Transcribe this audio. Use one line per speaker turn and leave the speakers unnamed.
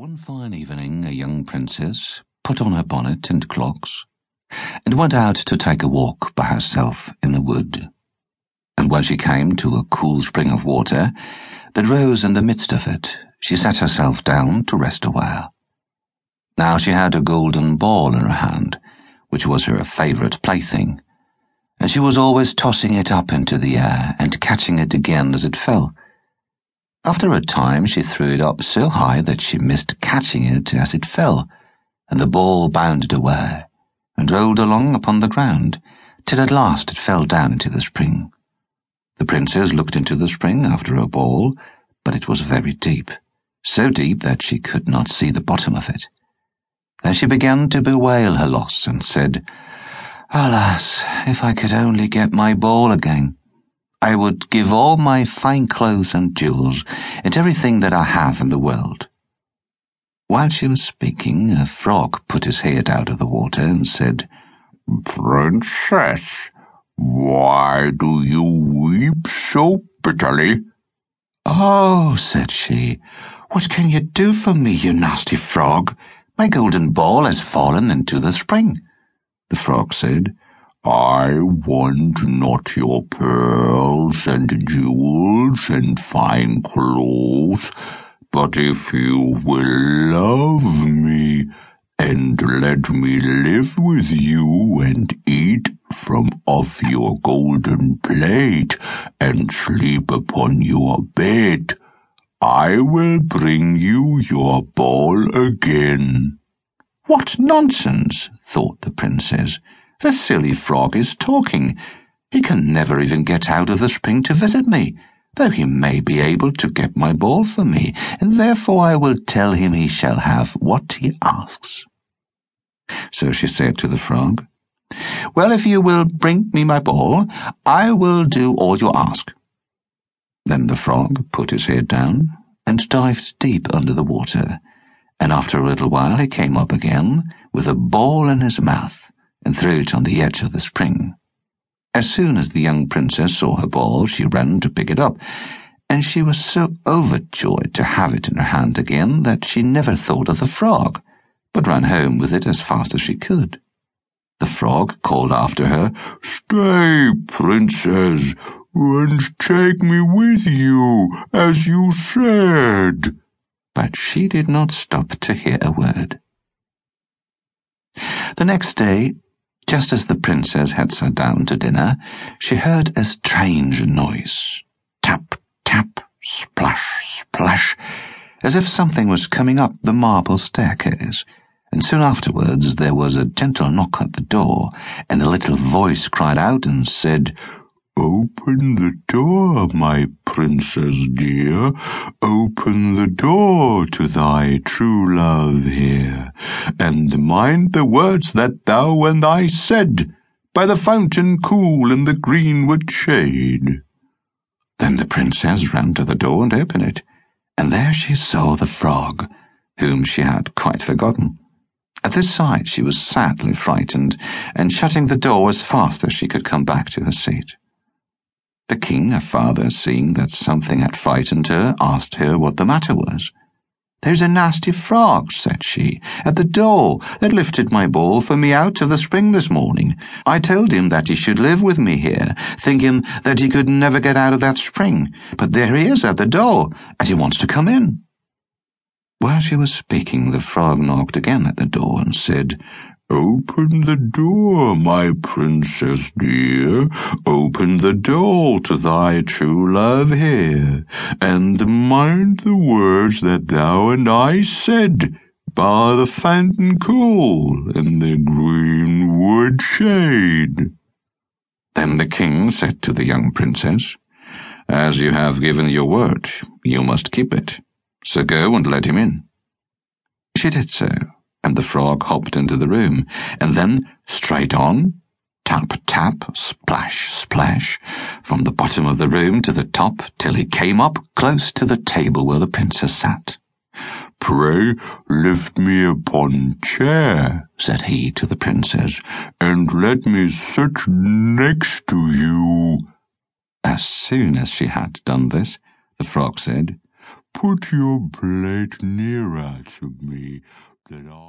One fine evening, a young princess put on her bonnet and clogs and went out to take a walk by herself in the wood. And when she came to a cool spring of water that rose in the midst of it, she sat herself down to rest awhile. Now she had a golden ball in her hand, which was her favourite plaything, and she was always tossing it up into the air and catching it again as it fell after a time, she threw it up so high that she missed catching it as it fell, and the ball bounded away and rolled along upon the ground till at last it fell down into the spring. The princess looked into the spring after her ball, but it was very deep, so deep that she could not see the bottom of it. Then she began to bewail her loss and said, Alas, if I could only get my ball again. I would give all my fine clothes and jewels and everything that I have in the world. While she was speaking, a frog put his head out of the water and said,
Princess, why do you weep so bitterly?
Oh, said she, what can you do for me, you nasty frog? My golden ball has fallen into the spring.
The frog said, I want not your pearls and jewels and fine clothes, but if you will love me and let me live with you and eat from off your golden plate and sleep upon your bed, I will bring you your ball again.
What nonsense, thought the princess. The silly frog is talking. He can never even get out of the spring to visit me, though he may be able to get my ball for me, and therefore I will tell him he shall have what he asks. So she said to the frog, Well, if you will bring me my ball, I will do all you ask. Then the frog put his head down and dived deep under the water, and after a little while he came up again with a ball in his mouth and threw it on the edge of the spring. As soon as the young princess saw her ball, she ran to pick it up, and she was so overjoyed to have it in her hand again that she never thought of the frog, but ran home with it as fast as she could. The frog called after her,
Stay, princess, and take me with you, as you said.
But she did not stop to hear a word. The next day, just as the princess had sat down to dinner, she heard a strange noise. Tap, tap, splash, splash, as if something was coming up the marble staircase. And soon afterwards there was a gentle knock at the door, and a little voice cried out and said,
Open the door, my princess dear, open the door to thy true love here, and mind the words that thou and I said, by the fountain cool in the greenwood shade.
Then the princess ran to the door and opened it, and there she saw the frog, whom she had quite forgotten. At this sight she was sadly frightened, and shutting the door as fast as she could come back to her seat. The king, her father, seeing that something had frightened her, asked her what the matter was. There's a nasty frog, said she, at the door that lifted my ball for me out of the spring this morning. I told him that he should live with me here, thinking that he could never get out of that spring. But there he is at the door, and he wants to come in. While she was speaking, the frog knocked again at the door and said,
Open the door, my princess dear, open the door to thy true love here, and mind the words that thou and I said by the fountain cool in the green wood shade.
Then the king said to the young princess, As you have given your word, you must keep it, so go and let him in. She did so and the frog hopped into the room, and then straight on, tap, tap, splash, splash, from the bottom of the room to the top till he came up close to the table where the princess sat.
Pray lift me upon chair, said he to the princess, and let me sit next to you.
As soon as she had done this, the frog said,
put your plate nearer to me, that I